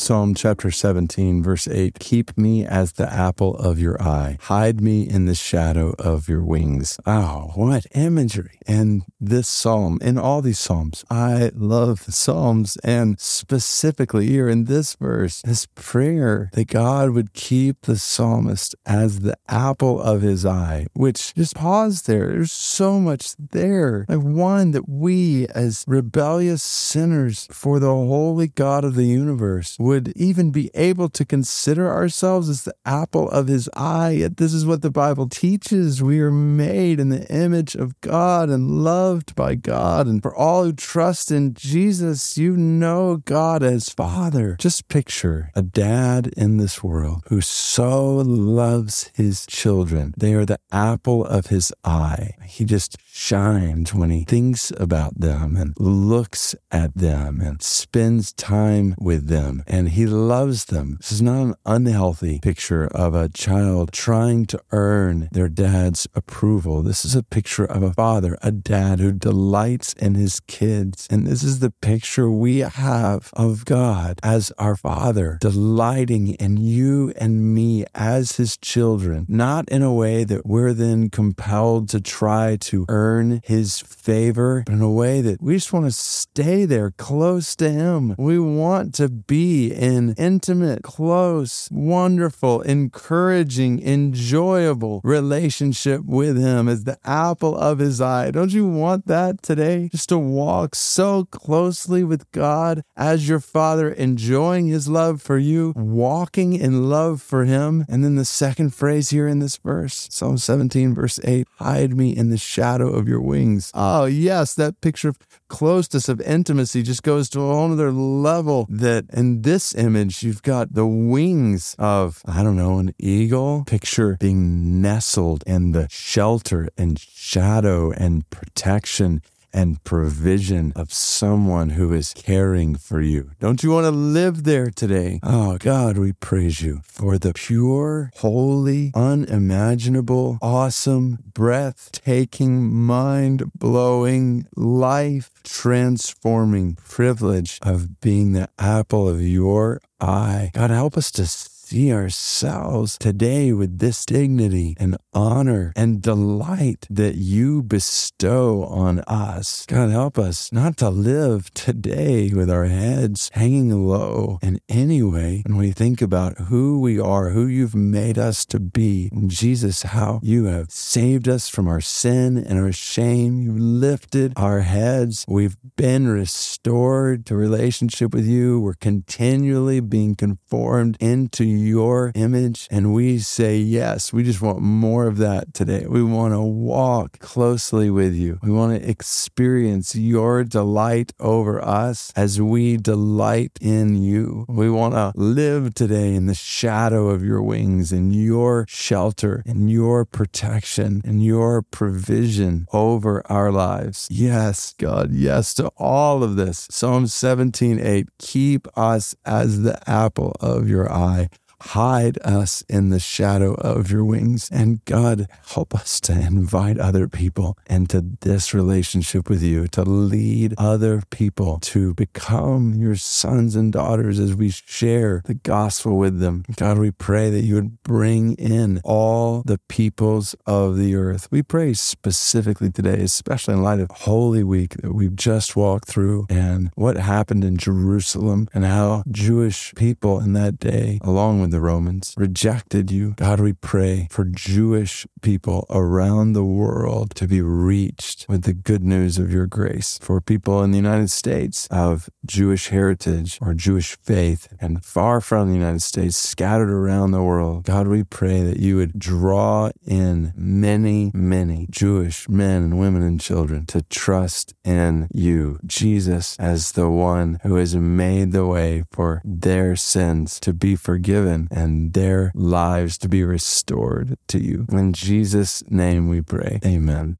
Psalm chapter 17, verse 8 Keep me as the apple of your eye, hide me in the shadow of your wings. Oh, what imagery! And this psalm, in all these psalms, I love the psalms, and specifically here in this verse, this prayer that God would keep the psalmist as the apple of his eye, which just pause there. There's so much there. Like one, that we as rebellious sinners for the holy God of the universe would even be able to consider ourselves as the apple of his eye. Yet this is what the Bible teaches. We are made in the image of God and loved by God. And for all who trust in Jesus, you know God as Father. Just picture a dad in this world who so loves his children. They are the apple of his eye. He just shines when he thinks about them and looks at them and spends time with them. And he loves them. This is not an unhealthy picture of a child trying to earn their dad's approval. This is a picture of a father, a dad who delights in his kids. And this is the picture we have of God as our father, delighting in you and me as his children, not in a way that we're then compelled to try to earn his favor, but in a way that we just want to stay there close to him. We want to be in intimate, close, wonderful, encouraging, enjoyable relationship with Him as the apple of His eye. Don't you want that today? Just to walk so closely with God as your Father, enjoying His love for you, walking in love for Him. And then the second phrase here in this verse, Psalm 17, verse 8 hide me in the shadow of your wings. Oh, yes, that picture of closeness, of intimacy just goes to a whole other level that in this image, you've got the wings of, I don't know, an eagle. Picture being nestled in the shelter and shadow and protection and provision of someone who is caring for you. Don't you want to live there today? Oh, God, we praise you for the pure, holy, unimaginable, awesome, breathtaking, mind blowing, life transforming privilege of being the apple of your eye. God, help us to see ourselves today with this dignity and honor and delight that you bestow on us. God, help us not to live today with our heads hanging low in any way when we think about who we are, who you've made us to be. And Jesus, how you have saved us from our sin and our shame. You've lifted our heads. We've been restored to relationship with you. We're continually being conformed into your image. And we say, yes, we just want more of that today. We want to walk closely with you. We want to experience your delight over us as we delight in you. We want to live today in the shadow of your wings, in your shelter, in your protection, in your provision over our lives. Yes, God, yes to all of this. Psalm 17, 8, keep us as the apple of your eye. Hide us in the shadow of your wings. And God, help us to invite other people into this relationship with you, to lead other people to become your sons and daughters as we share the gospel with them. God, we pray that you would bring in all the peoples of the earth. We pray specifically today, especially in light of Holy Week that we've just walked through and what happened in Jerusalem and how Jewish people in that day, along with the Romans, rejected you. God, we pray for Jewish people around the world to be reached with the good news of your grace. For people in the United States of Jewish heritage or Jewish faith and far from the United States, scattered around the world, God, we pray that you would draw in many, many Jewish men and women and children to trust in you, Jesus, as the one who has made the way for their sins to be forgiven and their lives to be restored to you. In Jesus' name we pray. Amen.